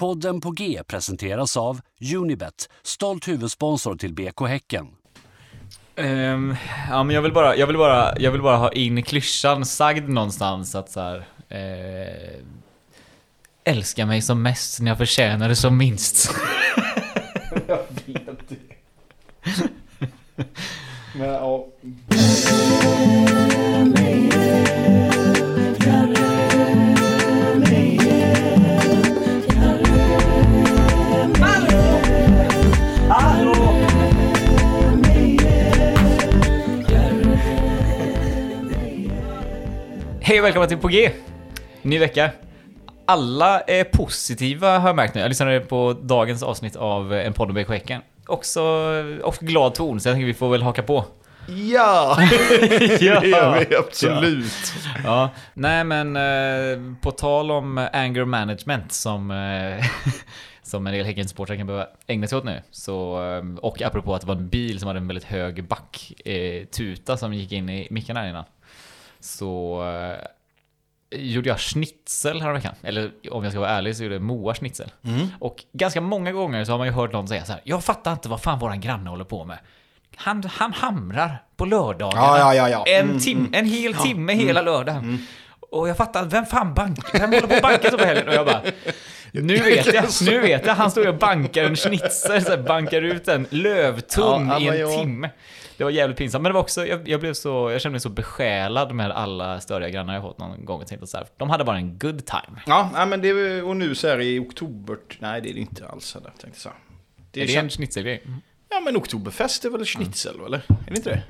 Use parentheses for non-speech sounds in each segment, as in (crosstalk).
Podden på G presenteras av Unibet, stolt huvudsponsor till BK Häcken. Ehm, ja, men jag vill, bara, jag, vill bara, jag vill bara ha in klyschan sagd någonstans att så här, eh, Älska mig som mest när jag förtjänar det som minst. (laughs) Jag vet det. Men ja. Hej och välkomna till På G! Ny vecka. Alla är positiva har jag märkt nu. Jag lyssnade på dagens avsnitt av En podd om BK Häcken. Också, också glad ton, så jag tänker vi får väl haka på. Ja! (laughs) det gör vi absolut. Ja, nej men eh, på tal om anger management som, eh, (laughs) som en del Häckensupportrar kan behöva ägna sig åt nu. Så, eh, och apropå att det var en bil som hade en väldigt hög backtuta som gick in i här innan. Så eh, gjorde jag schnitzel häromveckan. Eller om jag ska vara ärlig så gjorde Moa schnitzel. Och ganska många gånger så har man ju hört någon säga så här. Jag fattar inte vad fan våran granne håller på med. Han, han hamrar på lördagarna. Ja, ja, ja, ja. En, Mm, tim, en hel timme hela lördagen. Och jag fattar, vem fan bankar? Vem håller på och bankar så på helgen? Och jag bara, (laughs) nu vet jag, nu vet jag. Han står och bankar en schnitzel, så bankar ut en lövtung Ja, i en timme. Det var jävligt pinsamt, men det var också, jag, jag blev så, jag kände mig så besjälad med alla störiga grannar jag fått någon gång. Tänkte så här, de hade bara en good time. Ja, men det och nu så här i oktober. Nej, det är det inte alls. Eller, tänkte så. Det är är det en schnitzelgrej? Ja, men oktoberfest är väl schnitzel, eller? Är det inte det?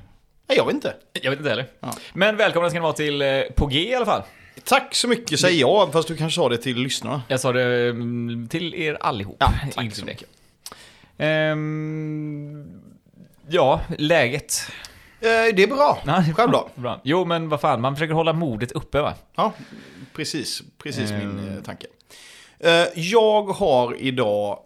Nej, jag vet inte. Jag vet inte heller. Ja. Men välkomna ska ni vara till eh, På G i alla fall. Tack så mycket säger jag, fast du kanske sa det till lyssnarna. Jag sa det mm, till er allihop. Ja, tack så mycket. Ehm, ja, läget. Eh, det är bra. Ja, Själv då? Bra. Jo, men vad fan, man försöker hålla modet uppe va? Ja, precis. Precis min Ehm. eh, tanke. Eh, jag har idag,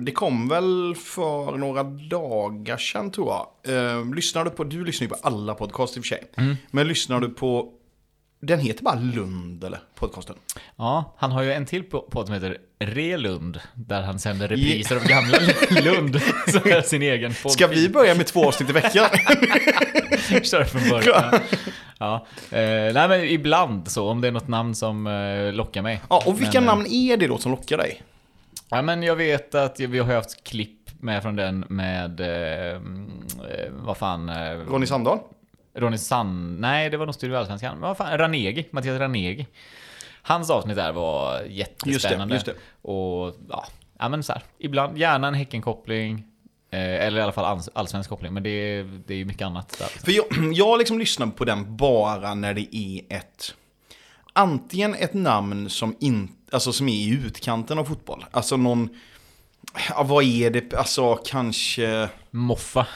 det kom väl för några dagar sedan tror jag. Uh, lyssnade på, du lyssnar ju på alla podcast i och för sig. Mm. Men lyssnar du på, den heter bara Lund eller? Podcasten. Ja, han har ju en till på som heter Relund, där han sänder repriser av gamla (laughs) Lund, som är sin egen podd. Ska vi börja med två avsnitt i veckan? (laughs) köra från början? Ja. Eh, nej, men ibland så, om det är något namn som eh, lockar mig. ja, och vilka Men, eh, namn är det då som lockar dig? Ja, men jag vet att vi har haft klipp med från den med, eh, mm, eh, vad fan, eh, Ronny Sandahl? Ronny Sand... Nej, det var nog Studio Allsvenskan. Men vad fan, Ranegi, Mattias Ranegi. Hans avsnitt där var jättespännande. Just det, just Och ja, ja men så här, ibland gärna en Häckenkoppling. Eh, eller i alla fall alls- allsvensk koppling, men det är, det är ju mycket annat där. För jag, (clears throat) jag liksom lyssnar på den bara när det är ett... Antingen ett namn som, in, alltså som är i utkanten av fotboll. Alltså någon... Ja, vad är det? Alltså kanske... Moffa.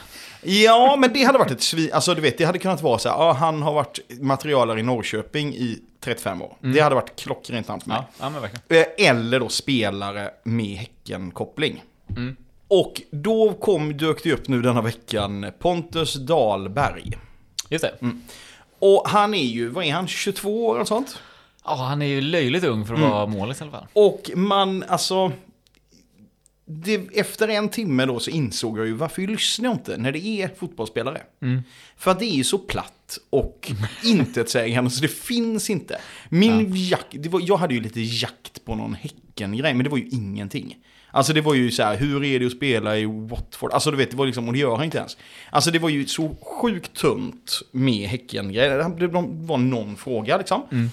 Ja, men det hade varit ett svin... Alltså du vet, det hade kunnat vara så här. Ja, han har varit materialare i Norrköping i 35 år. Det hade varit klockrent namn för mig. Ja, ja. Eh, Eller då spelare med Häcken-koppling. Mm. Och då kom, dök det upp nu denna veckan Pontus Dahlberg. Just det. Mm. Och han är ju, vad är han, 22 år eller sånt? Ja, han är ju löjligt ung för att Mm. vara målis i alla fall. Och man, alltså... Det, efter en timme då så insåg jag ju varför lyssnar jag inte när det är fotbollsspelare. För att det är ju så platt och intetsägande så det finns inte. Min jakt, det var, jag hade ju lite jakt på någon Häcken-grej men det var ju ingenting. Alltså det var ju så här, hur är det att spela i Watford? Alltså du vet, det var liksom, och det gör han inte ens. Alltså det var ju så sjukt tunt med Häcken-grejer. Det var någon fråga liksom.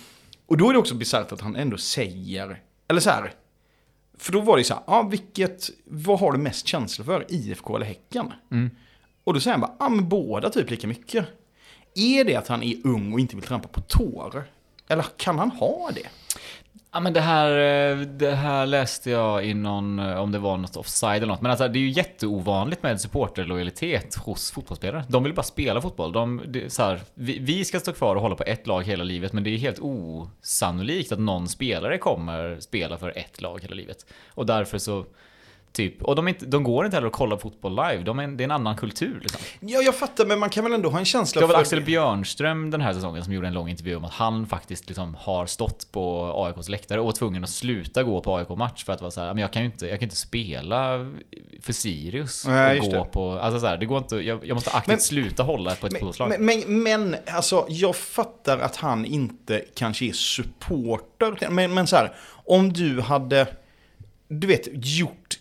Och då är det också bisarrt att han ändå säger, eller så här, för då var det så här, ja, vilket, vad har du mest känsla för, IFK eller Häcken? Och då säger han bara, ja men båda typ lika mycket. Är det att han är ung och inte vill trampa på tår? Eller kan han ha det? Ja men det här, eh, det här läste jag i någon, eh, om det var något offside eller något. Men alltså det är ju jätteovanligt med supporterlojalitet hos fotbollsspelare. De vill bara spela fotboll. De, det, så här, vi, vi ska stå kvar och hålla på ett lag hela livet, men det är helt osannolikt att någon spelare kommer spela för ett lag hela livet. Och därför så Typ. Och de, inte, de går inte heller att kolla fotboll live. De är, det är en annan kultur. Liksom. Ja, jag fattar, men man kan väl ändå ha en känsla Det var väl för... Axel Björnström den här säsongen som gjorde en lång intervju om att han faktiskt liksom har stått på AIKs läktare och var tvungen att sluta gå på AIK-match för att vara så här, men jag kan ju inte, jag kan inte spela för Sirius Nej, och gå det. på, alltså så här, det går inte, jag, jag måste aktivt Men- sluta hålla på ett fotbollslag. men, men, men alltså, jag fattar att han inte kanske är supporter. Men, men så här, om du hade, du vet, gjort,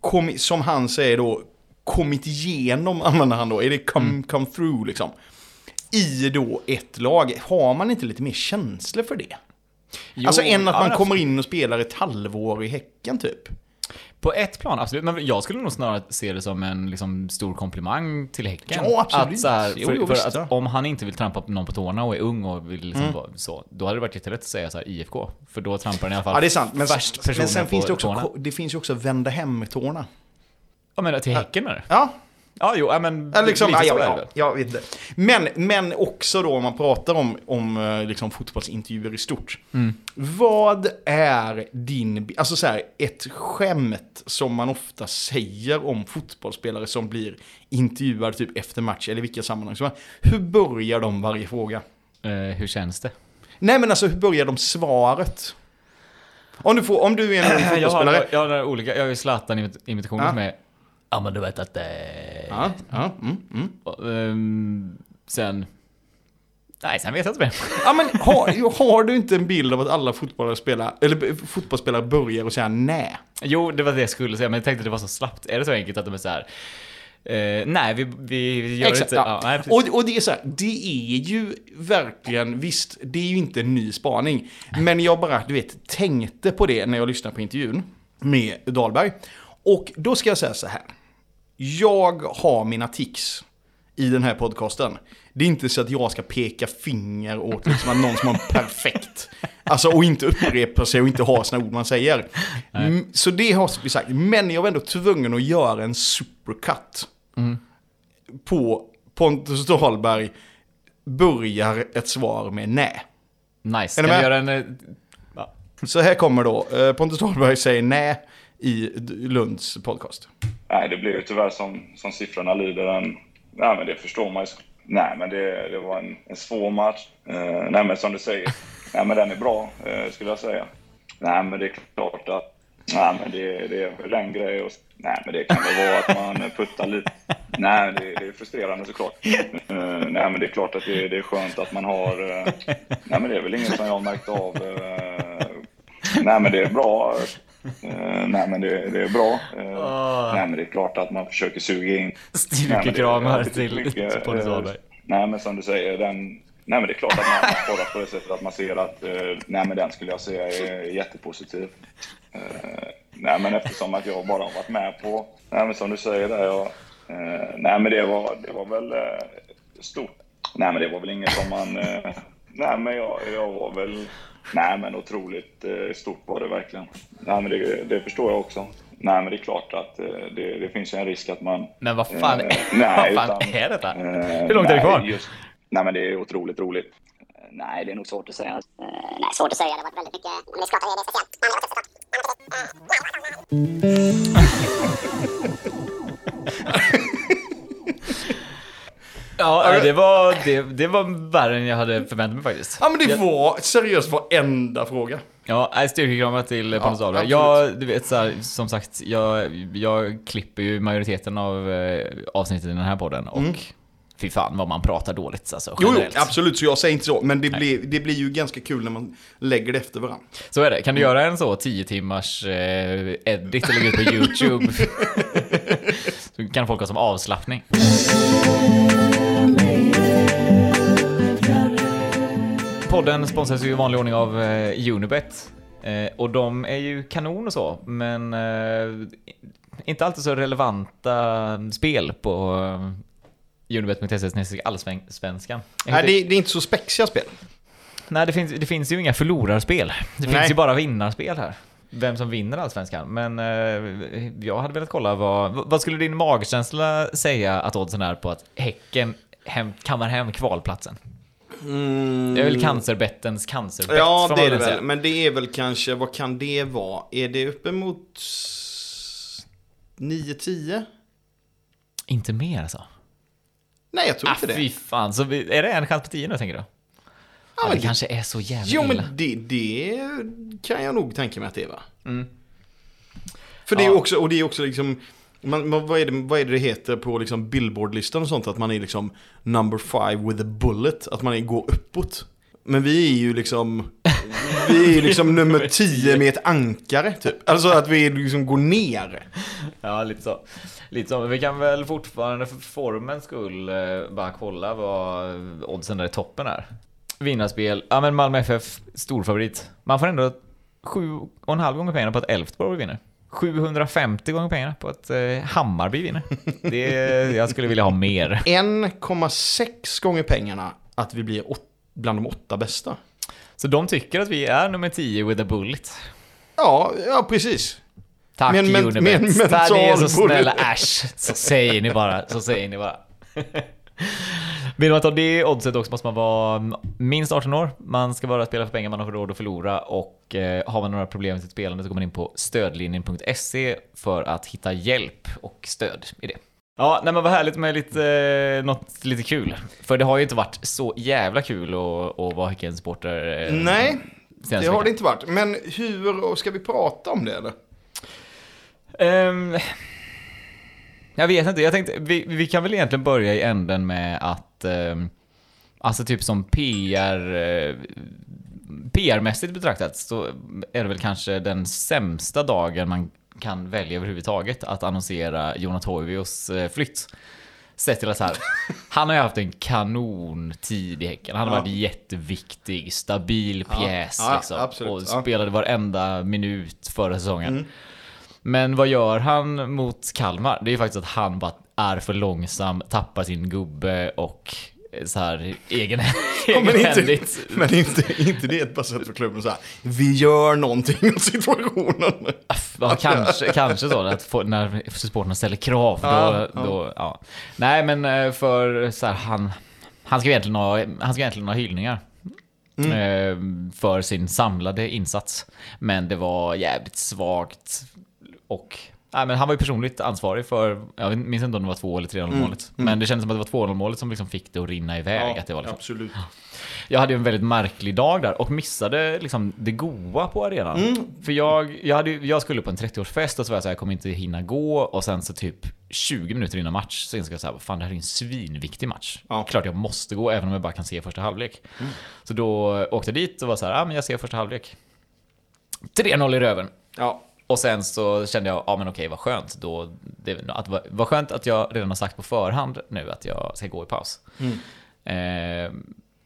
kommit, som han säger då, kommit igenom, (laughs) använder han då, är det come, Mm. come through liksom? I då ett lag, har man inte lite mer känslor för det? Jo, alltså än att man kommer in och spelar ett halvår i Häcken typ. På ett plan, absolut. Men jag skulle nog snarare se det som en liksom, stor komplimang till Häcken. Ja, absolut. Att, så här, Jo, för, jo, för visst, att om han inte vill trampa någon på tårna och är ung och vill liksom Mm. så, då hade det varit jättelätt att säga så här IFK. För då trampar han i alla fall Ja, det är sant. Men, men personen sen på finns det också, tårna. det finns ju också vända hem-tårna. Ja men till Häcken eller? Ja, Ja, jo, ja, men Ja, liksom, lite ja, ja, jag vet inte. Men, men också då om man pratar om, om eh, liksom fotbollsintervjuer i stort. Mm. Vad är din, alltså så här, ett skämt som man ofta säger om fotbollsspelare som blir intervjuade typ efter match eller vilka sammanhang som helst. Hur börjar de varje fråga? Eh, hur känns det? Nej men alltså hur börjar de svaret? Om du, får, om du är en ung (clears throat) Jag har, fotbollsspelare. jag har olika, jag har ju Zlatan-imitationer Ja. som är Ja men du vet att det... Ja, ja, mm, mm. Och, ehm, sen... Nej, sen vet jag inte mer. Ja men har, har du inte en bild av att alla fotbollare spelar, eller fotbollsspelare börjar och säga nej? Jo, det var det jag skulle säga, men jag tänkte att det var så slappt. Är det så enkelt att de är så här... Eh, nej, vi, vi, gör Exakt, inte... ja. nej, precis. och, och det är så här, det är ju verkligen, visst, det är ju inte en ny spaning. Men jag bara, du vet, tänkte på det när jag lyssnade på intervjun med Dahlberg. Och då ska jag säga så här. Jag har mina tics i den här podcasten. Det är inte så att jag ska peka finger åt liksom att någon som har en perfekt, alltså och inte upprepa sig och inte ha sina ord man säger. Mm, Så det har vi sagt. Men jag var ändå tvungen att göra en supercut på Pontus Dahlberg börjar ett svar med nej. Nice. Ni vi göra en... eh, Ja. Så här kommer då, eh, Pontus Dahlberg säger nej i Lunds podcast. Nej, det blev ju tyvärr som, som siffrorna lyder. En, nej, men det förstår man ju. Nej, men det, det var en, en svår match. Eh, nej, men som du säger, nej, men den är bra, eh, skulle jag säga. Nej, men det är klart att nej, men det, det är väl en grej. Och, nej, men det kan väl vara att man puttar lite. Nej, det, det är frustrerande såklart. Eh, nej, men det är klart att det, det är skönt att man har... Eh, nej, men det är väl inget som jag har märkt av. Eh. Nej, men det är bra. Eh, nej, men det, det är bra. Eh, Nej, men det är klart att man försöker suga in. Styrkekramar till, Pontus eh, Dahlberg. Nej, men som du säger, den... Nej, men det är klart att man (laughs) kollar på det sättet att man ser att... eh, Nej, men den skulle jag säga är jättepositiv. Eh, Nej, men eftersom att jag bara har varit med på... Nej, men som du säger där, jag... eh, Nej, men det var, det var väl eh, stort. Nej, men det var väl inget som man... Nej, men jag, jag var väl... Nej, men otroligt eh, stort var det verkligen. Nej, men det, det förstår jag också. Nej, men det är klart att eh, det, det finns en risk att man... Men vad fan, Eh, (laughs) vad nej, fan utan- är detta? Eh, Hur långt är det nej, kvar? Just, nej, men det är otroligt roligt. Nej, det är nog svårt att säga. Eh, nej, svårt att säga. Det har varit väldigt mycket... Men det är klart att det är speciellt. Men det är också såklart- Ja, det var, det, det var värre än jag hade förväntat mig faktiskt. Ja men det var seriöst varenda fråga. Ja, nej, styrkekramar till Pontus Ja, Dahlberg. Jag, du vet så här, som sagt, jag, jag klipper ju majoriteten av eh, avsnitten i den här podden och fy fan vad man pratar dåligt alltså, Mm. Jo, jo, absolut, så jag säger inte så. Men det blir, det blir ju ganska kul när man lägger det efter varandra. Så är det. Kan du göra en så 10 timmars eh, edit och lägga ut på (laughs) YouTube? (laughs) så kan folk ha som avslappning. Podden sponsras ju i vanlig ordning av eh, Unibet. Eh, och de är ju kanon och så, men eh, inte alltid så relevanta spel på eh, Unibet.se allsvenskan. Nej, det, det är inte så spexiga spel. Nej, det finns, det finns ju inga förlorarspel. Det Nej. finns ju bara vinnarspel här. Vem som vinner Allsvenskan. Men eh, jag hade velat kolla vad... Vad skulle din magkänsla säga att oddsen är på att Häcken hem, kammar hem kvalplatsen? Det är väl cancerbettens cancerbett, Mm. Ja, det är det väl säga. Men det är väl kanske, vad kan det vara? Är det uppemot s- 9-10? Inte mer alltså? Nej, jag tror Ah, inte det. fy fan. Så är det en chans på tio nu tänker du? Ja, men det det- kanske är så jävla Jo, illa. men det, det kan jag nog tänka mig att det är va? För det är Mm. Ja. också, och det är också liksom, man, man, vad, är det, vad är det det heter på liksom Billboard-listan och sånt? Att man är liksom number five with a bullet, att man är, går uppåt. Men vi är ju liksom, (laughs) vi är ju liksom nummer 10 med ett ankare typ. Alltså att vi liksom går ner. Ja, lite så. Lite så. Men vi kan väl fortfarande för formens skull eh, bara kolla vad oddsen där i toppen är. Vinnarspel. Ja, men Malmö FF, storfavorit. Man får ändå sju och en halv gånger pengarna på att Elfsborg vinner. 750 gånger pengarna på att eh, Hammarby vinner. (laughs) Det, jag skulle vilja ha mer. 1,6 gånger pengarna att vi blir åt, bland de åtta bästa. Så de tycker att vi är nummer 10 with a bullet. Ja, ja precis. Tack Med en men- Unibet. med en Tack, ni är så snälla. Äsch. Så säger ni bara. Så säger ni bara. (laughs) Vill man ta det oddset också måste man vara minst 18 år. Man ska bara spela för pengar man har råd att förlora och eh, har man några problem med sitt spelande så går man in på stödlinjen.se för att hitta hjälp och stöd i det. Ja, nej men vad härligt med lite, eh, något lite kul. För det har ju inte varit så jävla kul att, att vara Häcken-supporter. eh, Nej, det har veckan. det inte varit. Men hur, ska vi prata om det eller? Ehm, jag vet inte, jag tänkte, vi, vi kan väl egentligen börja i änden med att, ehm, alltså typ som PR, eh, PR-mässigt betraktat så är det väl kanske den sämsta dagen man kan välja överhuvudtaget att annonsera Jona Toivoos eh, flytt. Sett till att så här, han har ju haft en kanontid i Häcken. Han har Ja. varit jätteviktig, stabil pjäs Ja, liksom. absolut. Och spelade varenda minut förra säsongen. Mm. Men vad gör han mot Kalmar? Det är ju faktiskt att han bara är för långsam, tappar sin gubbe och så här egen, (laughs) Ja, men inte, men inte, inte det ett bara sätt för klubben så här. Vi gör någonting åt situationen. Ja, kanske, kanske så, att få, när supportrarna ställer krav. Då, Ja, ja. Då, ja. Nej, men eh, för så här, han, han ska egentligen ha, han ska egentligen ha hyllningar. Mm. eh, För sin samlade insats. Men det var jävligt svagt. Och nej, men han var ju personligt ansvarig för, jag minns inte om det var 2 eller 3-0 målet. Men det kändes som att det var 2-0 målet som liksom fick det att rinna iväg. att det var liksom, absolut. (laughs) jag hade ju en väldigt märklig dag där och missade liksom det goa på arenan. För jag, jag, hade, jag skulle på en 30-årsfest och så var jag så här, jag kommer inte hinna gå och sen så typ 20 minuter innan match så insåg jag så här, fan det här är en svinviktig match. Ja. Klart jag måste gå även om jag bara kan se första halvlek. Så då åkte jag dit och var så här, ja men jag ser första halvlek. 3-0 i röven. Ja. Och sen så kände jag, ja men okej vad skönt. Då, det, att, vad, skönt att jag redan har sagt på förhand nu att jag ska gå i paus. Eh,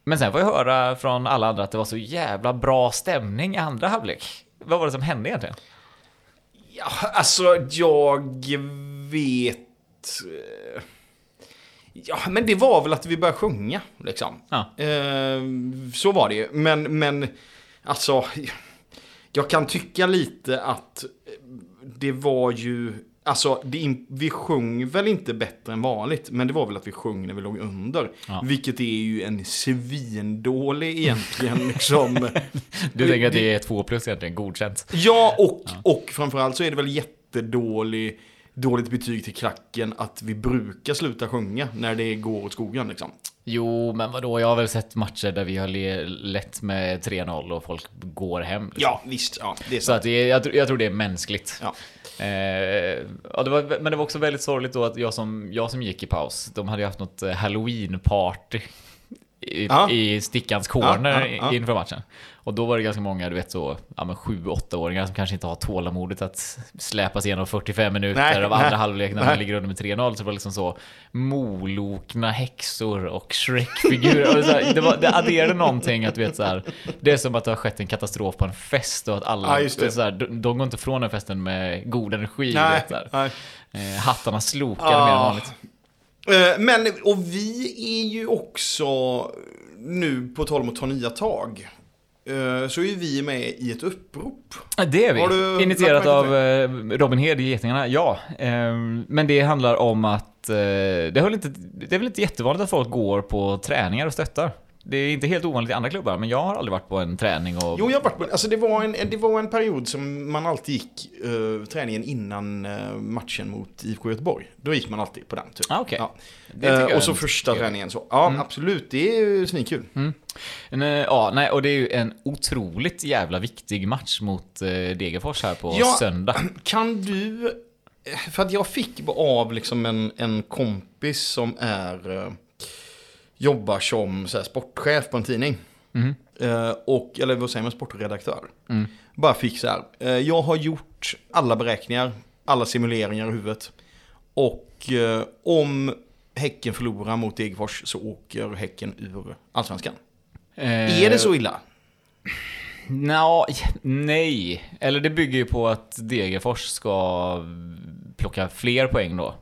men sen får jag höra från alla andra att det var så jävla bra stämning i andra halvlek. Vad var det som hände egentligen? ja, alltså jag vet... eh, Ja, men det var väl att vi började sjunga, liksom. Ja. Eh, så var det ju. Men, men, alltså... Jag kan tycka lite att det var ju... Alltså, det, vi sjöng väl inte bättre än vanligt, men det var väl att vi sjöng när vi låg under. Ja. Vilket är ju en svindålig egentligen, liksom... (laughs) Du tänker att det är två plus egentligen, godkänt. Ja, och, och framförallt så är det väl jättedålig, dåligt betyg till klacken att vi brukar sluta sjunga när det går åt skogen liksom. Jo, men vadå, jag har väl sett matcher där vi har le- lett med 3-0 och folk går hem. liksom. Ja, visst. Ja, det är Så så. att det är, jag, tror- jag tror det är mänskligt. Ja. Eh, ja, det var, men det var också väldigt sorgligt då att jag som, jag som gick i paus, de hade ju haft något eh, halloween-party i, Ja. i Stickans corner Ja, ja, inför matchen. Och då var det ganska många, du vet så, ja men 7-8-åringar som kanske inte har tålamodet att släpas igenom 45 minuter Nej, av andra nej, halvlek när nej. man ligger under med 3-0. Så det var liksom så molokna häxor och Shrek-figurer. Och så här, det, var, det adderade någonting att du vet så här, det är som att det har skett en katastrof på en fest och att alla, Ja. Så här, de, de går inte från den festen med god energi. Nej, vet, så här. Eh, hattarna slokade Ja. mer än vanligt. Eh, Men, och vi är ju också nu på tal om att ta nya tag. eh, Så är vi med i ett upprop. Det är vi. Initierat av eh, Robin Hed i Getingarna, ja. Ehm, Men det handlar om att det, är väl inte, det är väl inte jättevanligt att folk går på träningar och stöttar. Det är inte helt ovanligt i andra klubbar, men jag har aldrig varit på en träning och... Jo, jag har varit på, alltså det var, en, det var en period som man alltid gick uh, träningen innan uh, matchen mot IFK Göteborg. Då gick man alltid på den. Typ. Ah, okej. Ja. Är och så en- första träningen så. Ja, absolut. Det är ju svinkul. En, eh, Ja, nej, och det är ju en otroligt jävla viktig match mot Degerfors här på Ja. söndag. (clears throat) Kan du, för att jag fick av liksom en, en kompis som är, jobbar som så här, sportchef på en tidning. Eh, och, eller vad säger man, sportredaktör. Bara fick så här, eh, jag har gjort alla beräkningar, alla simuleringar i huvudet. Och eh, om Häcken förlorar mot Degerfors så åker Häcken ur Allsvenskan. Eh, Är det så illa? Nå, nej. Eller det bygger ju på att Degerfors ska plocka fler poäng då.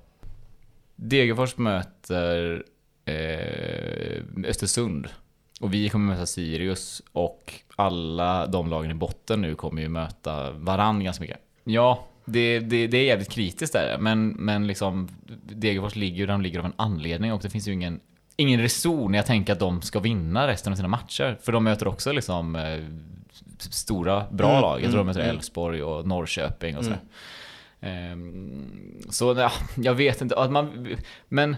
Degerfors möter eh, Östersund. Och vi kommer möta Sirius. Och alla de lagen i botten nu kommer ju möta varann ganska mycket. Ja, det, det, det är jävligt kritiskt där. Men, men liksom Degerfors ligger ju där de ligger av en anledning. Och det finns ju ingen, ingen reson när jag tänker att de ska vinna resten av sina matcher. För de möter också liksom eh, stora, bra Mm, lag. Jag tror de mm, möter mm. Elfsborg och Norrköping och sådär. Ehm, så ja, jag vet inte. Att man, men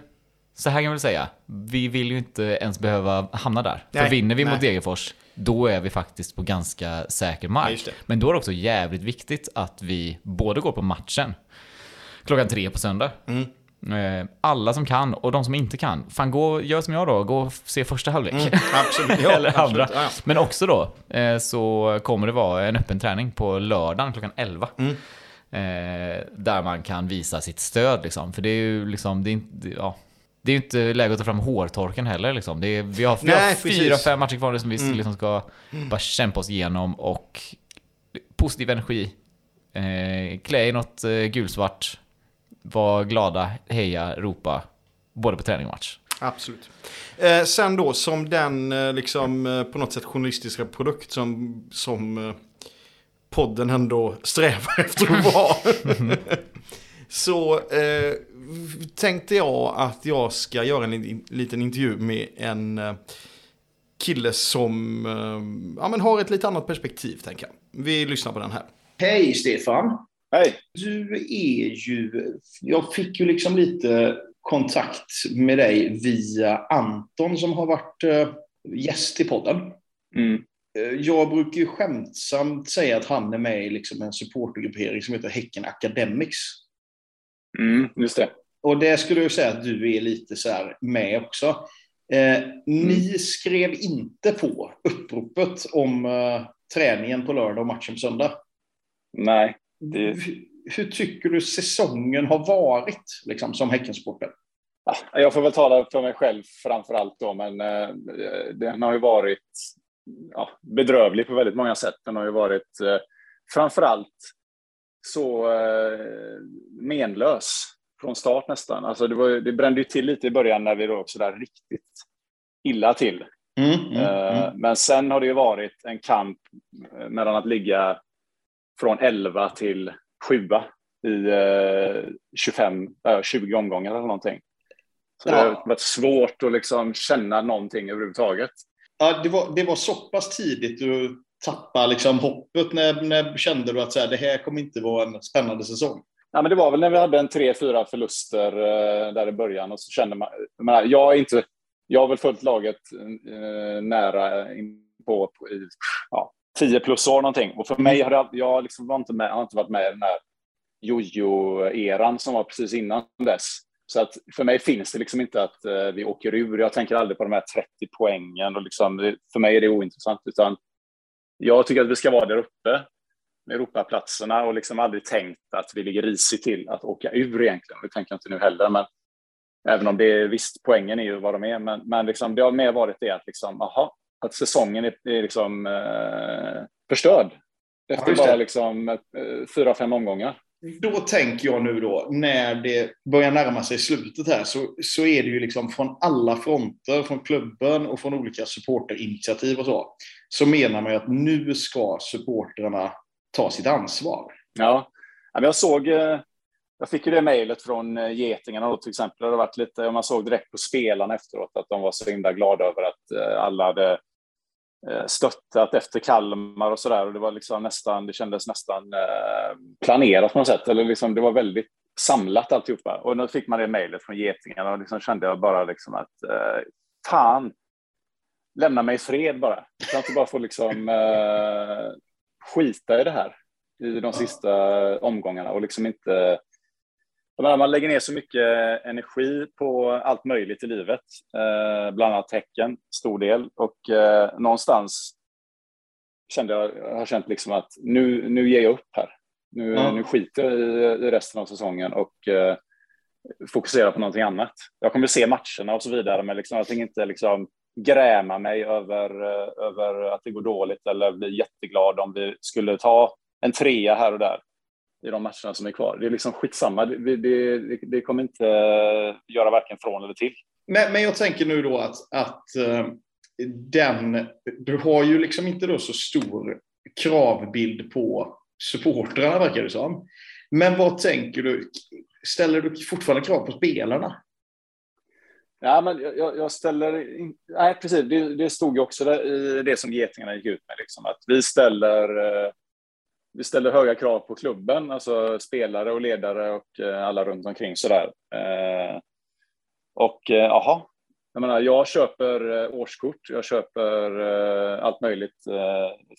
så här kan jag väl säga. Vi vill ju inte ens behöva hamna där. För Nej, vinner vi nej. mot Degerfors, då är vi faktiskt på ganska säker Ja, mark. det. Men då är det också jävligt viktigt att vi både går på matchen klockan tre på söndag. Mm. Eh, Alla som kan och de som inte kan, fan gå, gör som jag då, gå och se första halvlek. (laughs) Absolut. Ja, Eller absolut. andra. Ja, ja. Men också då eh, så kommer det vara en öppen träning på lördagen klockan 11. Mm. Eh, där man kan visa sitt stöd liksom. För det är ju liksom, det är inte, ja. Det är ju inte läge att ta fram hårtorken heller liksom. Är, vi har, vi Nej, har fyra, fem matcher kvar som vi Mm. liksom ska bara kämpa oss igenom och positiv energi. Eh, klä i något eh, gulsvart. Var glada, heja, ropa. Både på träning och match. Absolut. Eh, sen då som den eh, liksom eh, på något sätt journalistiska produkt som, som eh, podden ändå strävar (laughs) efter att vara. Så eh, tänkte jag att jag ska göra en liten intervju med en eh, kille som eh, ja, men har ett lite annat perspektiv tänker jag. Vi lyssnar på den här. Hej Stefan! Hej! Du är ju, jag fick ju liksom lite kontakt med dig via Anton som har varit eh, gäst i podden. Mm. Eh, Jag brukar ju skämtsamt säga att han är med i liksom en supportergruppering som heter Häcken Academics. Mm, just det. Och det skulle jag säga att du är lite så här med också. Eh, Ni skrev inte på uppropet om eh, träningen på lördag och matchen på söndag. Nej, det, Hur, hur tycker du säsongen har varit liksom, som Häckensupporter? ja, jag får väl tala för mig själv framför allt då, men eh, den har ju varit ja, bedrövlig på väldigt många sätt. Den har ju varit eh, framför allt så eh, menlös från start nästan. Alltså det, var, det brände ju till lite i början när vi låg sådär riktigt illa till. Mm, Eh, Men sen har det ju varit en kamp eh, mellan att ligga från 11 till 7 i eh, 25, eh, 20 omgångar eller någonting. Så det Ja. har varit svårt att liksom känna någonting överhuvudtaget. Ja, det, var, det var så pass tidigt du tappade liksom hoppet. När, när kände du att så här, det här kommer inte vara en spännande säsong? Ja, men det var väl när vi hade en tre, fyra förluster eh, där i början och så kände man, jag, menar, jag är inte, jag har väl följt laget eh, nära in på, på i ja, 10 plus år någonting och för mig har det, all- jag liksom var inte med, har inte varit med i den här jojo-eran som var precis innan dess. Så att för mig finns det liksom inte att eh, vi åker ur. Jag tänker aldrig på de här 30 poängen och liksom, för mig är det ointressant utan jag tycker att vi ska vara där uppe med Europaplatserna och liksom aldrig tänkt att vi ligger risigt till att åka ur egentligen. Det tänker jag inte nu heller, men även om det är visst, poängen är ju vad de är, men, men liksom, det har mer varit det att liksom, aha, att säsongen är, är liksom eh, förstörd. Efter det. bara liksom eh, fyra, fem omgångar. Då tänker jag nu då, när det börjar närma sig slutet här, så, så är det ju liksom från alla fronter, från klubben och från olika supporterinitiativ och så, så menar man ju att nu ska supporterna ta sitt ansvar. Ja, jag såg, eh, jag fick ju det mejlet från eh, Getingarna då till exempel. Det varit lite, man såg direkt på spelarna efteråt att de var så himla glada över att eh, alla hade Eh, stöttat efter Kalmar och sådär. Och det var liksom nästan, det kändes nästan eh, planerat på något sätt. Eller liksom, det var väldigt samlat alltihopa. Och då fick man det mejlet från Getingarna och liksom kände jag bara liksom att eh, fan, lämna mig i fred bara. Jag kan inte bara få liksom eh, skita i det här i de sista omgångarna och liksom inte jag menar, man lägger ner så mycket energi på allt möjligt i livet, eh, bland annat tecken, stor del. Och eh, någonstans kände jag, jag har känt liksom att nu, nu ger jag upp här. Nu, Ja. nu skiter jag i, i resten av säsongen och eh, fokuserar på någonting annat. Jag kommer se matcherna och så vidare, men liksom, jag tänker inte liksom gräma mig över, eh, över att det går dåligt eller bli jätteglad om vi skulle ta en trea här och där i de matcherna som är kvar. Det är liksom skitsamma. Det, det, det, det kommer inte göra varken från eller till. Men, men jag tänker nu då att, att eh, den, du har ju liksom inte då så stor kravbild på supportrarna verkar det som. Men vad tänker du? Ställer du fortfarande krav på spelarna? Ja, men jag, jag- jag ställer... In, nej, precis. Det, det stod ju också där i det som Getingarna gick ut med. Liksom, att vi ställer, eh, vi ställer höga krav på klubben, alltså spelare och ledare och eh, alla runt omkring. Sådär. Eh, och eh, jaha. jag menar, jag köper årskort, jag köper allt möjligt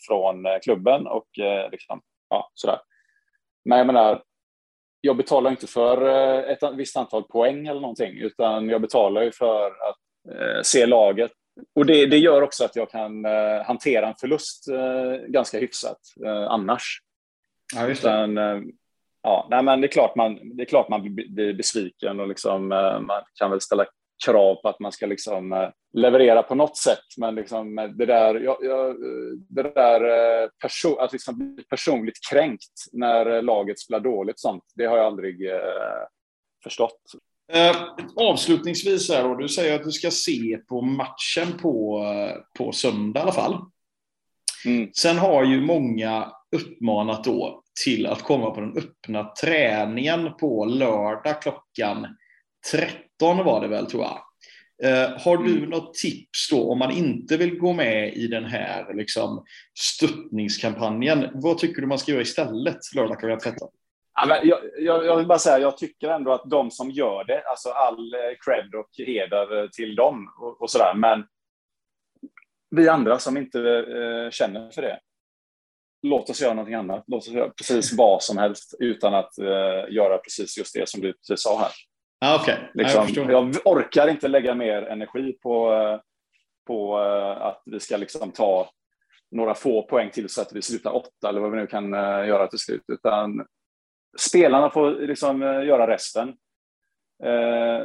från klubben och liksom, ja, sådär. Men jag menar, jag betalar inte för ett visst antal poäng eller någonting, utan jag betalar ju för att se laget. Och det, det gör också att jag kan hantera en förlust ganska hyfsat annars. Ja, just Utan, eh, ja, nej, men det är klart man, det är klart man blir, besviken och liksom, eh, man kan väl ställa krav på att man ska liksom, eh, leverera på något sätt. Men liksom, det där, jag, jag, det där eh, perso att liksom bli personligt kränkt när laget spelar dåligt, sånt, det har jag aldrig eh, förstått. Eh, avslutningsvis här då, du säger att du ska se på matchen på, på söndag i alla fall. Mm. Sen har ju många uppmanat då till att komma på den öppna träningen på lördag klockan 13 var det väl tror jag. Eh, har du Mm. något tips då om man inte vill gå med i den här liksom, stöttningskampanjen? Vad tycker du man ska göra istället lördag klockan 13? Ja, men jag, jag, jag vill bara säga, jag tycker ändå att de som gör det, alltså all eh, cred och heder eh, till dem och, och sådär, men vi andra som inte eh, känner för det, låt oss göra någonting annat. Låt oss göra precis vad som helst utan att eh, göra precis just det som du precis sa här. Ah, okay. jag Liksom, förstår. jag orkar inte lägga mer energi på, eh, på eh, att vi ska liksom ta några få poäng till så att vi slutar åtta eller vad vi nu kan eh, göra till slut. Utan spelarna får liksom göra resten.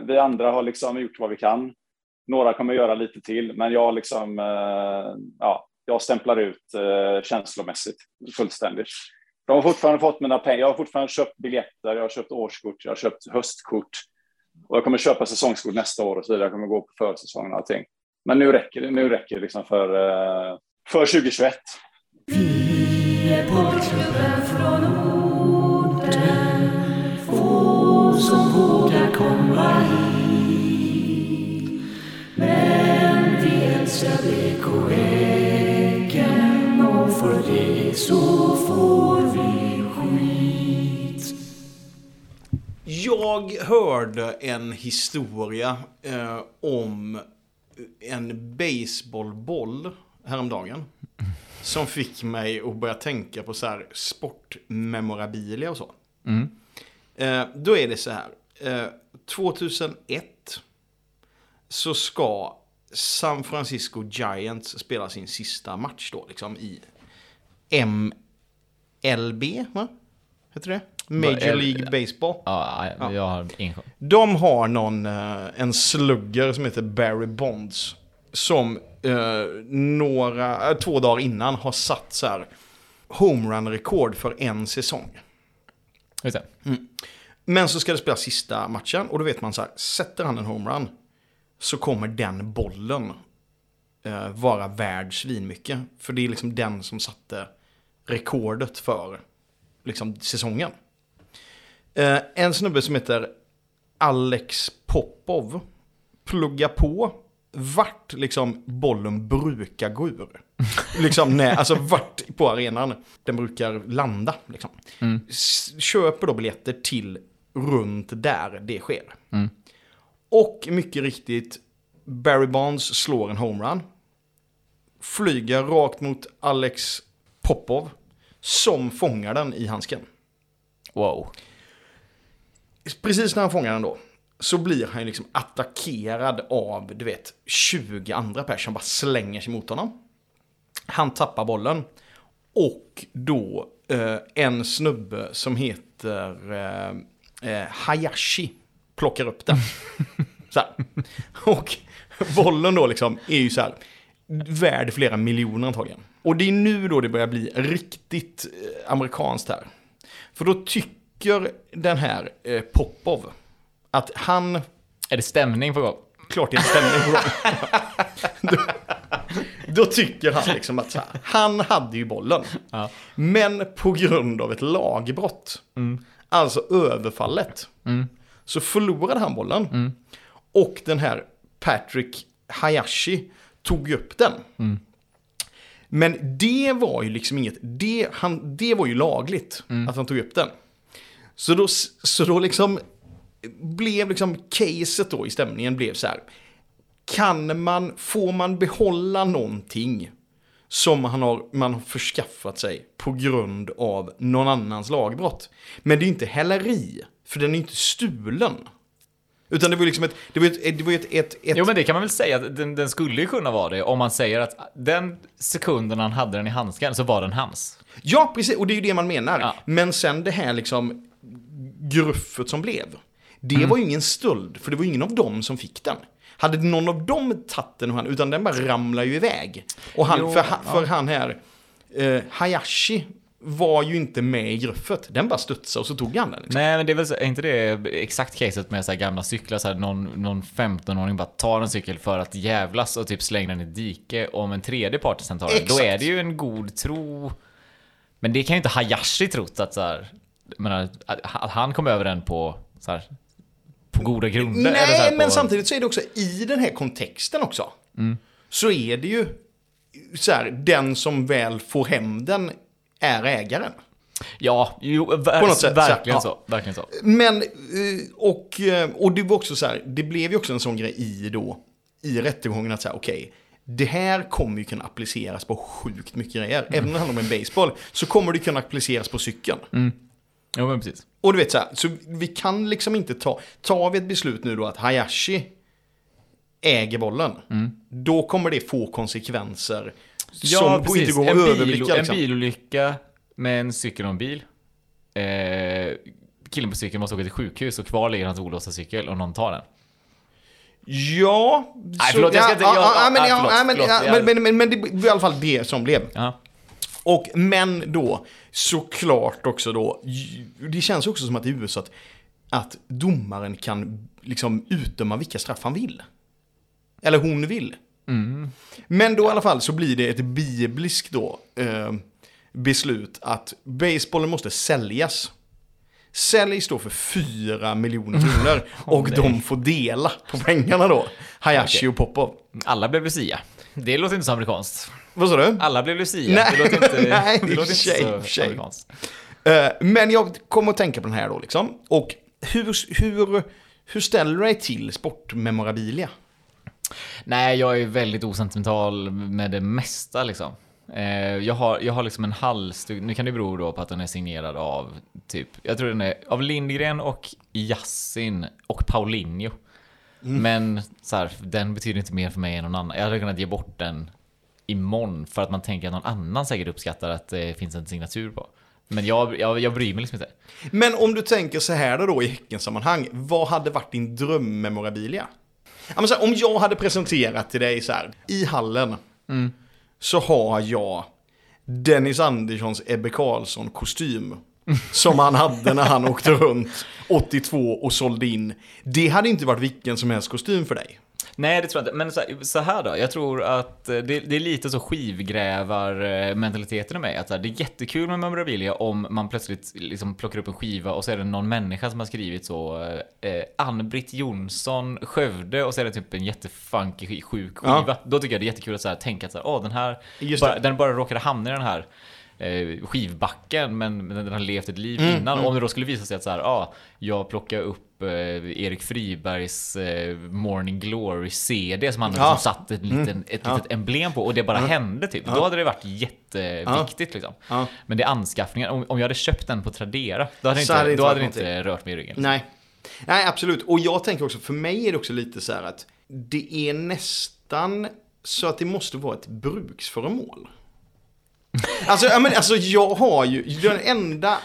Vi andra har liksom gjort vad vi kan. Några kommer göra lite till, men jag liksom, ja, jag stämplar ut eh, känslomässigt fullständigt. De har fortfarande fått mina pengar. Jag har fortfarande köpt biljetter, jag har köpt årskort, jag har köpt höstkort. Och jag kommer köpa säsongskort nästa år och så vidare. Jag kommer gå på försäsongen och allting. Men nu räcker det. Nu räcker det liksom för, eh, för 2021. Vi är poddklubben från orten Få som vågar komma hit Men vi älskar BK Jag hörde en historia eh, om en baseballboll häromdagen. Som fick mig att börja tänka på så här sportmemorabilia och så. Eh, då är det så här. Eh, 2001 så ska San Francisco Giants spela sin sista match då, liksom i MLB, va? Heter det? Major League Baseball. Ja, jag, har ingen. De har någon, eh, en slugger som heter Barry Bonds. Som eh, några, eh, två dagar innan har satt så här homerun-rekord för en säsong. Just det. Men så ska det spelas sista matchen och då vet man så här, sätter han en homerun så kommer den bollen eh, vara värd svinmycket. För det är liksom den som satte rekordet för liksom, säsongen. Eh, en snubbe som heter Alex Popov pluggar på vart liksom bollen brukar gå ur. (laughs) liksom när, alltså vart på arenan den brukar landa. Liksom. S- Köper då biljetter till runt där det sker. Och mycket riktigt, Barry Bonds slår en homerun. Flyger rakt mot Alex Popov. Som fångar den i handsken. Wow. Precis när han fångar den då. Så blir han ju liksom attackerad av, du vet, 20 andra personer som bara slänger sig mot honom. Han tappar bollen. Och då eh, en snubbe som heter eh, eh, Hayashi plockar upp den. (laughs) så här. Och bollen då liksom är ju så här värd flera miljoner antagligen. Och det är nu då det börjar bli riktigt eh, amerikanskt här. För då tycker den här eh, Popov att han Är det stämning på gång? klart det är stämning på gång. (laughs) då, då tycker han liksom att så här, han hade ju bollen. Ja. Men på grund av ett lagbrott, alltså överfallet, så förlorade han bollen. Och den här Patrick Hayashi tog upp den. Men det var ju liksom inget, det, han, det var ju lagligt att han tog upp den. Så då, så då liksom blev liksom caset då i stämningen blev så här. Kan man, får man behålla någonting som man har, man har förskaffat sig på grund av någon annans lagbrott? Men det är ju inte häleri, för den är ju inte stulen. Utan det var ju liksom ett, det var ett, det var ett, ett, ett Jo men det kan man väl säga, att den, den skulle ju kunna vara det om man säger att den sekunden han hade den i handsken så var den hans. Ja, precis. Och det är ju det man menar. Ja. Men sen det här liksom gruffet som blev. Det Mm. var ju ingen stöld, för det var ingen av dem som fick den. Hade någon av dem tagit den, han, utan den bara ramlar ju iväg. Och han, Jo, för, han, för han här, eh, Hayashi, var ju inte med i gruffet. Den bara studsade och så tog han den. Liksom. Nej men det är väl så, är inte det exakt caset med så här gamla cyklar, så här, någon, någon 15-åring bara tar en cykel för att jävlas och typ slänger den i dike om en tredje part sen tar den, då är det ju en god tro. Men det kan ju inte Hayashi trott att så här, menar, att han kom över den på så här, på goda grunder. så här Nej, på, men samtidigt så är det också i den här kontexten också. Så är det ju så här, den som väl får hem den är ägaren. Ja, jo, På något sätt, så här, verkligen ja. så. Verkligen så. Men, eh, och, eh, och det var också så här, det blev ju också en sån grej i då, i rättegången att säga, okej, det här kommer ju kunna appliceras på sjukt mycket grejer. Även om det handlar om en baseball, så kommer det kunna appliceras på cykeln. Jo men precis. Och du vet så här, så vi kan liksom inte ta, tar vi ett beslut nu då att Hayashi äger bollen, då kommer det få konsekvenser som på inte går att en, överblicka. en Liksom. bilolycka med en cykel och en bil. Eh, killen på cykeln måste åka till sjukhus och kvar ligger hans olåsta cykel och någon tar den. Ja, Nej, förlåt, jag ska inte- ja, men, men, men, det var i alla fall det som blev. Och men då, såklart också då, det känns också som att i USA att, att domaren kan liksom utdöma vilka straff han vill. Eller hon vill. Men då i alla fall så blir det ett bibliskt då eh, beslut att basebollen måste säljas. Säljs då för 4 miljoner kronor (laughs) och de får dela på pengarna då. Hayashi Okej. och Popov. Alla blev Lucia. Det låter inte så amerikanskt. Vad sa du? Alla blev Lucia. Nej, det låter inte, (laughs) nej, det låter sig, inte så amerikanskt. Eh, Men jag kommer att tänka på den här då liksom. Och hur, hur, hur ställer du dig till sportmemorabilia? Nej, jag är väldigt osentimental med det mesta liksom. Eh, jag, har, jag har liksom en halsduk, nu kan det bero då på att den är signerad av typ, jag tror den är av Lindgren och Yassin och Paulinho. Men så här, den betyder inte mer för mig än någon annan. Jag hade kunnat ge bort den imorgon för att man tänker att någon annan säkert uppskattar att det finns en signatur på. Men jag, jag, jag bryr mig liksom inte. Men om du tänker så här då i Häckensammanhang, vad hade varit din drömmemorabilia? Om jag hade presenterat till dig så här, i hallen så har jag Dennis Anderssons Ebbe Carlsson-kostym. Som han hade när han åkte runt 82 och sålde in. Det hade inte varit vilken som helst kostym för dig. Nej, det tror jag inte. Men så här, så här då, jag tror att eh, det, det är lite så skivgrävar-mentaliteten i mig. Att så här, det är jättekul med memorabilia om man plötsligt liksom plockar upp en skiva och så är det någon människa som har skrivit så eh, Ann-Britt Jonsson, Skövde och så är det typ en jättefunky, sjuk skiva. Ja. Då tycker jag det är jättekul att så här, tänka att så här, åh, den här, bara, den bara råkade hamna i den här eh, skivbacken men, den har levt ett liv Mm, innan. Om det då skulle visa sig att så här, ah, jag plockar upp eh, Erik Fribergs eh, Morning Glory CD som han Ja. Mm. liksom satt ett, liten, ett Ja. litet emblem på och det bara hände typ. Då hade det varit jätteviktigt liksom. Ja. Men det är anskaffningen. Om, om jag hade köpt den på Tradera, då hade, det inte, hade då hade det inte rört mig i ryggen. Nej. Nej, absolut. Och jag tänker också, för mig är det också lite så här att det är nästan så att det måste vara ett bruksföremål. (laughs) Alltså, ja, men, alltså jag har ju den enda,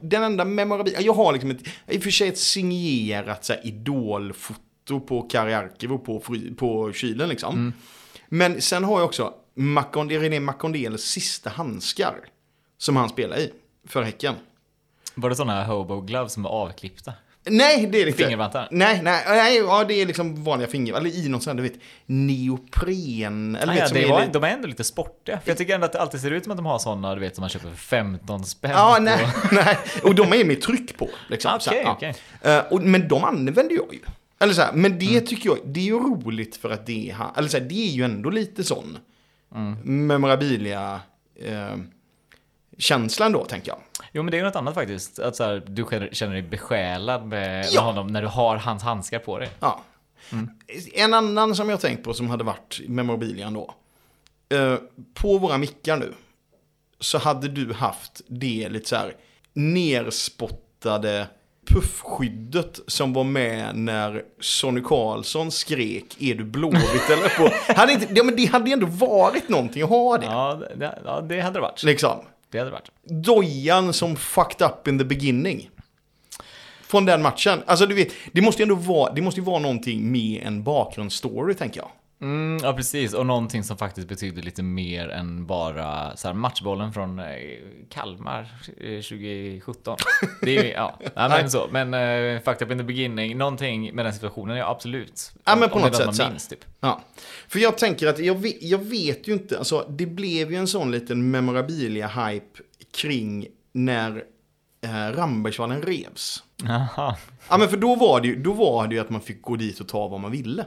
den enda memorabilia, jag har liksom ett, i och för sig ett signerat så här, idolfoto på Kari Arkivo på, på kylen liksom. Men sen har jag också Macon, René Macondels sista handskar som han spelar i för Häcken. Var det sådana hobo gloves som var avklippta? Nej, det är det inte. Fingervantar? Nej, nej, nej, ja, det är liksom vanliga finger, eller i någon sån här, du vet, neopren. Eller Ah, vet, det är var, de är ändå lite sportiga. För jag tycker ändå att det alltid ser ut som att de har sådana, du vet, som man köper för 15 spänn. Ja, på- nej, (laughs) nej. Och de är med tryck på. Liksom, Ah, så här, okej, ja. Eh, och, men de använder jag ju. Eller så här, men Mm. det tycker jag, det är ju roligt för att det är, eller så här, det är ju ändå lite sån Mm. memorabilia eh, känslan då, tänker jag. Jo men det är något annat faktiskt. Att så här, du känner dig besjälad med, Ja. honom när du har hans handskar på dig. Ja. Mm. En annan som jag tänkt på som hade varit memorabilian då. Eh, på våra mickar nu så hade du haft det lite så här nerspottade puffskyddet som var med när Sonny Karlsson skrek är du blåvitt eller på. (laughs) Hade inte, ja, men det hade ändå varit någonting att ha det. Ja, det, ja, det hade det varit. Liksom. Det hade varit. Dojan som fucked up in the beginning. Från den matchen. Alltså du vet, det måste ju ändå vara, det måste ju vara någonting med en bakgrundsstory tänker jag. Mm, ja precis, och någonting som faktiskt betyder lite mer än bara så här, matchbollen från eh, Kalmar eh, 2017. Det är ju, ja, (laughs) ja men så. Men uh, fucked up in the beginning, någonting med den situationen, ja absolut. Ja, men på om något sätt man minns typ. Ja. För jag tänker att jag vet, jag vet ju inte, alltså det blev ju en sån liten memorabilia-hype kring när eh, Rambergsvallen revs. Jaha. Ja men för då var, det ju, då var det ju att man fick gå dit och ta vad man ville.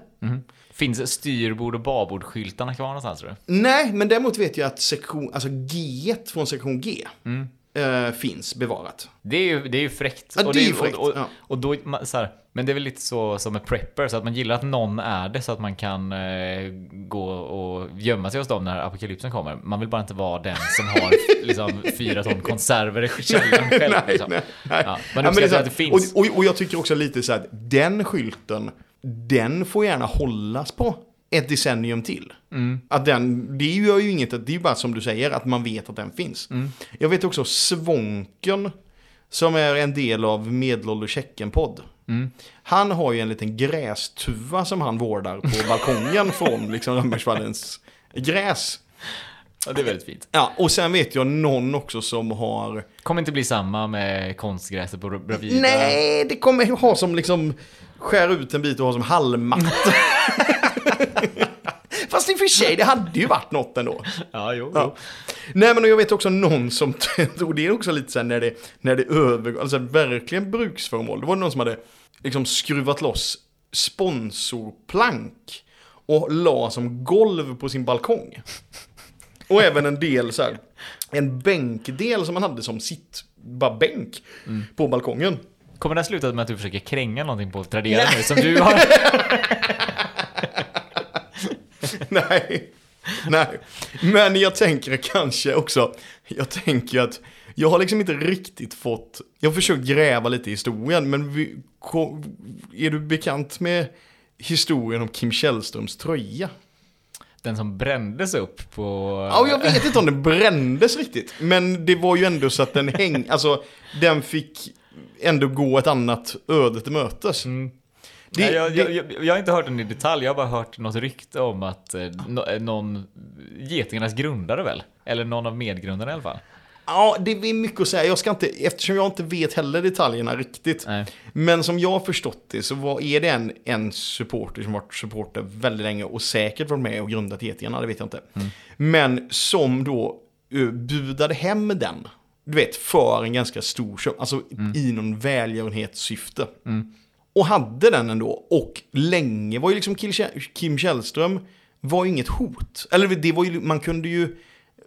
Finns styrbord och babordskyltarna kvar någonstans tror du? Nej, men däremot vet jag att sektion, alltså G från sektion G eh, finns bevarat. Det är ju, det är ju fräckt. Ja, och det är ju och- fräckt, Och, ja. och då, ma- så här, men det är väl lite så som med prepper, så att man gillar att någon är det så att man kan eh, gå och gömma sig hos dem när apokalypsen kommer. Man vill bara inte vara den som har (laughs) liksom, fyra ton konserver i källaren själv. nej, liksom. nej, nej. Ja, man Ja, men det så att det finns. Och, och, och jag tycker också lite så att den skylten, den får gärna hållas på ett decennium till. Mm. Att den, det gör ju inget, det är ju bara som du säger, att man vet att den finns. Mm. Jag vet också Svånken, som är en del av Medelålder Tjecken-podd. Mm. Han har ju en liten grästuva som han vårdar på (laughs) balkongen från liksom Rönnbergsvallens gräs. Ja, det är väldigt fint. Ja, och sen vet jag någon också som har Kommer inte bli samma med konstgräset på Bravida. Nej, det kommer ha som liksom skär ut en bit och ha som halmmatta. (laughs) Fast i och för sig, det hade ju varit något ändå. (laughs) Ja, jo. Ja. Nej, men jag vet också någon som, (laughs) och det är också lite så här när det, när det övergår, alltså verkligen bruksföremål. Det var någon som hade liksom skruvat loss sponsorplank och la som golv på sin balkong. Och även en del så här, en bänkdel som man hade som sitt, bara bänk på balkongen. Kommer det här sluta med att du försöker kränga någonting på Tradera nu som du har? (laughs) (laughs) Nej. Nej. Men jag tänker kanske också, jag tänker att jag har liksom inte riktigt fått, jag har försökt gräva lite i historien, men vi, är du bekant med historien om Kim Källströms tröja? Den som brändes upp på... Ja, jag vet inte om den brändes riktigt, men det var ju ändå så att den häng, alltså den fick ändå gå ett annat öde till mötes. Mm. Det, Nej, jag, det, jag, jag, har inte hört den i detalj, jag har bara hört något rykte om att eh, nå- eh, någon, Getingarnas grundare väl? Eller någon av medgrundarna i alla fall. Ja, det är mycket att säga. Jag ska inte, eftersom jag inte vet heller detaljerna riktigt. Nej. Men som jag har förstått det så var, är det en, en supporter som varit supporter väldigt länge och säkert varit med och grundat Getingarna, det vet jag inte. Men som då uh, budade hem den, du vet, för en ganska stor summa, alltså i någon välgörenhetssyfte. Och hade den ändå, och länge var ju liksom Kim Käll- Kim Källström var ju inget hot. Eller det var ju, man kunde ju,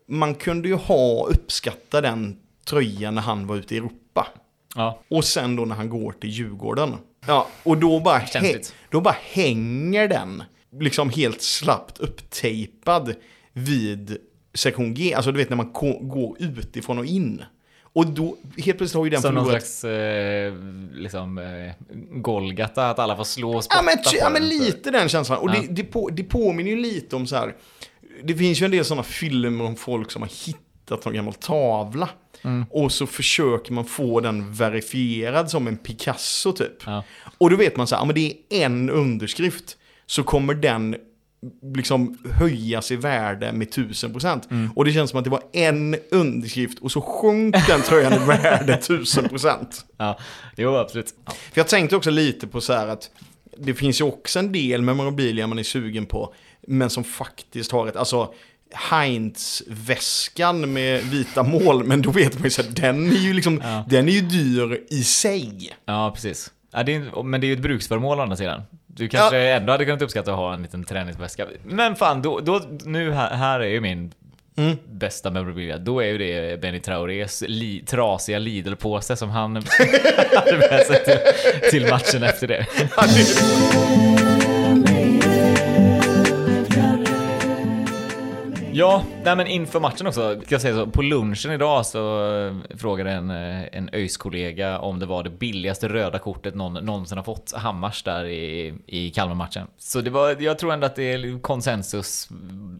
man kunde ju ha, uppskatta den tröjan när han var ute i Europa. Ja. Och sen då när han går till Djurgården. Ja, och då bara, hä- Känsligt. då bara hänger den liksom helt slappt upptejpad vid sektion G. Alltså du vet när man går utifrån och in. Och då helt plötsligt har ju den Som någon förlorat... slags eh, liksom, eh, Golgata, att alla får slå och spotta Ja men, på ja, men den. lite den känslan. Och Ja. det, det, på, det påminner ju lite om så här. Det finns ju en del sådana filmer om folk som har hittat någon gammal tavla. Mm. Och så försöker man få den verifierad som en Picasso typ. Ja. Och då vet man så här, ja, men det är en underskrift. Så kommer den liksom höjas i värde med tusen procent. Mm. Och det känns som att det var en underskrift och så sjönk den tröjan i värde (laughs) tusen procent. Ja, jo absolut. Ja. För jag tänkte också lite på så här att det finns ju också en del memorabilia man är sugen på, men som faktiskt har ett, alltså Heinz-väskan med vita mål, men då vet man ju så här, den är ju liksom, Ja. den är ju dyr i sig. Ja, precis. Ja, det är, men det är ju ett bruksföremål å andra sidan. Du kanske ändå hade kunnat uppskatta att ha en liten träningsväska. Men fan, då, då, nu här, här är ju min Mm. bästa memorabilia. Då är ju det Benny Traorés li, trasiga Lidl-påse som han (laughs) hade med sig till, till matchen efter det. Ja, nej men inför matchen också, ska jag säga så, på lunchen idag så eh, frågade en, eh, en ÖIS-kollega om det var det billigaste röda kortet någon någonsin har fått, Hammars där i, i Kalmar-matchen. Så det var, jag tror ändå att det är konsensus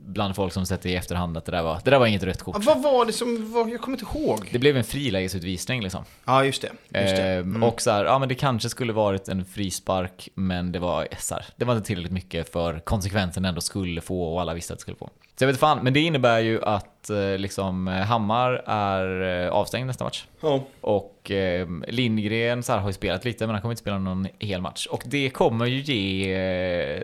bland folk som sett i efterhand att det där var, det där var inget rött kort. Ja, vad var det som var, jag kommer inte ihåg. Det blev en frilägesutvisning liksom. Ja, just det. Just det. Mm. Ehm, Och så här, ja men det kanske skulle varit en frispark, men det var så här, det var inte tillräckligt mycket för konsekvensen ändå skulle få och alla visste att det skulle få. Så jag vet fan, men det innebär ju att eh, liksom Hammar är eh, avstängd nästa match. Ja. Och eh, Lindgren så här, har ju spelat lite, men han kommer inte spela någon hel match. Och det kommer ju ge... Eh,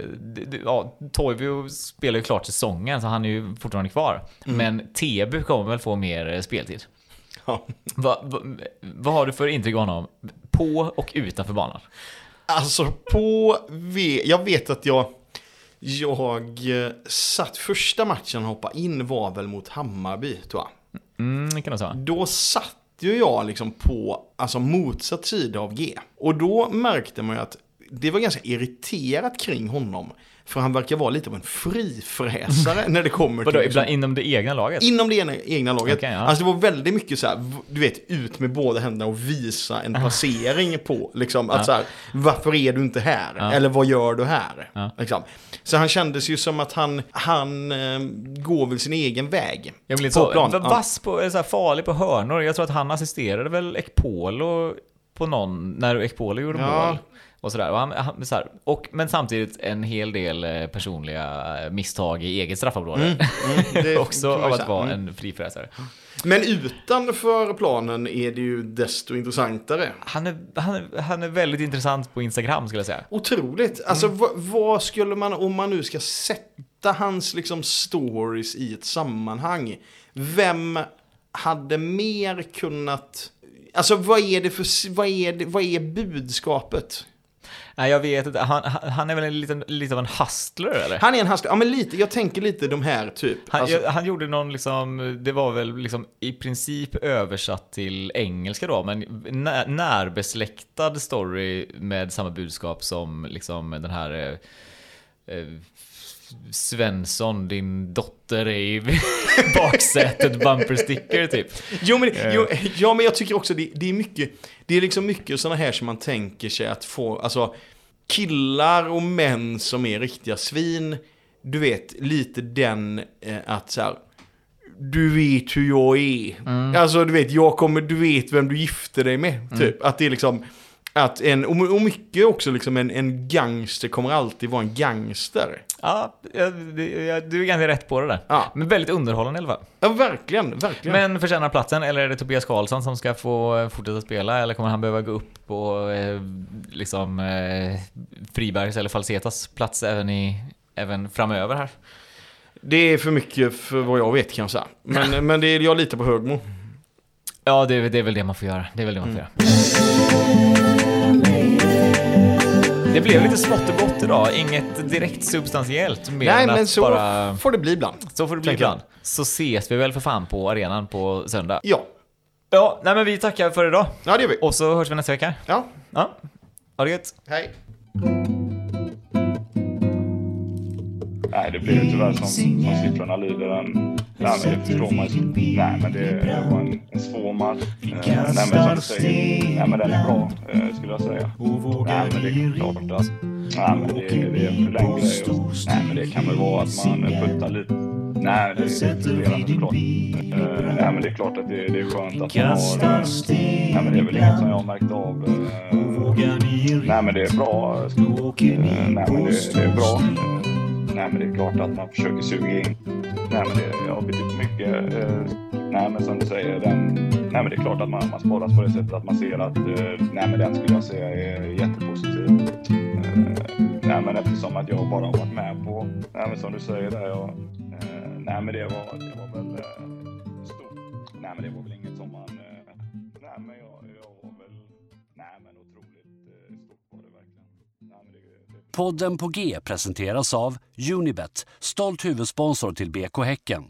ja, Toivio spelar ju klart säsongen, så han är ju fortfarande kvar. Men Teby kommer väl få mer eh, speltid. Ja. Va, va, vad har du för intryck av honom? På och utanför banan? Alltså på jag vet att jag, jag eh, satt första matchen och hoppade in var väl mot Hammarby tror jag. Mm, kan det vara. Då satt ju jag liksom på alltså motsatt sida av G. Och då märkte man ju att det var ganska irriterat kring honom. För han verkar vara lite av en frifräsare när det kommer Vadå, till... liksom- ibland inom det egna laget? Inom det egna, egna laget. Okej, ja. Alltså det var väldigt mycket så här, du vet, ut med båda händerna och visa en passering på, liksom, att Ja. så här, varför är du inte här? Ja. Eller vad gör du här? Liksom. Så han kändes ju som att han, han eh, går väl sin egen väg. Jag blir på så, vass på, eller så här, farlig på hörnor. Jag tror att han assisterade väl Ekpolo på någon, när Ekpolo gjorde mål. Och sådär. Och han, han, så och, men samtidigt en hel del eh, personliga eh, misstag i eget straffområde. Mm, det (laughs) Också av att vara Mm. en frifräsare. Men utanför planen är det ju desto intressantare. Han är, han, är, han är väldigt intressant på Instagram skulle jag säga. Otroligt. Alltså Mm. vad, vad skulle man, om man nu ska sätta hans liksom stories i ett sammanhang. Vem hade mer kunnat, alltså vad är det för, vad är, det, vad är budskapet? Nej, jag vet inte. Han, han är väl en liten, lite av en hustler eller? Han är en hustler, ja men lite, jag tänker lite de här typ. Han, alltså, jag, han gjorde någon liksom, det var väl liksom i princip översatt till engelska då, men när, närbesläktad story med samma budskap som liksom den här eh, eh, Svensson, din dotter är i (laughs) baksätet bumper sticker typ. Jo men, Eh. jo, ja, men jag tycker också det, det är mycket, det är liksom mycket sådana här som man tänker sig att få, alltså killar och män som är riktiga svin, du vet, lite den eh, att så här, du vet hur jag är. Mm. Alltså du vet, jag kommer, du vet vem du gifter dig med. Typ. Att det är liksom, Att en, och och mycket också liksom en, en gangster kommer alltid vara en gangster. Ja, du är ganska rätt på det där. Ja. Men väldigt underhållande i alla fall. Ja, verkligen, verkligen. Men förtjänar platsen, eller är det Tobias Karlsson som ska få eh, fortsätta spela? Eller kommer han behöva gå upp på eh, liksom eh, Fribergs eller Falsetas plats även, i, även framöver här? Det är för mycket för vad jag vet kan jag säga. Men, (laughs) men det är, jag litar på Högmo. Ja, det, är- det är väl det man får göra. Det är väl det man får Mm. göra. Det blev lite smått och gott idag. Inget direkt substantiellt. Mer Nej, än men att så bara... får det bli ibland. Så får det bli ibland. Så ses vi väl för fan på arenan på söndag. Ja, Ja, nej men vi tackar för idag. ja det gör vi. Och så hörs vi nästa vecka. Ja, Ja, ha det gött. hej. Nej, det blir ju tyvärr som, som siffrorna lyder. En, nej, men det förstår man ju. Nej, men det, var en, en svår match. Eh, nej, men som säger, nej, men den är bra, eh, skulle jag säga. Nej, men det är klart att nej, men det, det är en förlängd grej. Nej, men det kan väl vara att man puttar lite. Nej, det är frustrerande såklart. Eh, nej, men det är klart att det, det är skönt att man har... Nej, men det är väl inget som jag har märkt av. Nej, men det är bra. Nej, men det, det är bra. Nej, men det är klart att man försöker suga in. Nej, men det har betytt mycket. Eh, nej, men som du säger, den, nej, men det är klart att man, man sparas på det sättet att man ser att eh, nej, men den skulle jag säga är jättepositiv. Eh, nej, men eftersom att jag bara har varit med på, nej, men som du säger där, jag, nej, men det var, det var väl stort. Nej, men det var väl inget Podden på G presenteras av Unibet, stolt huvudsponsor till BK Häcken.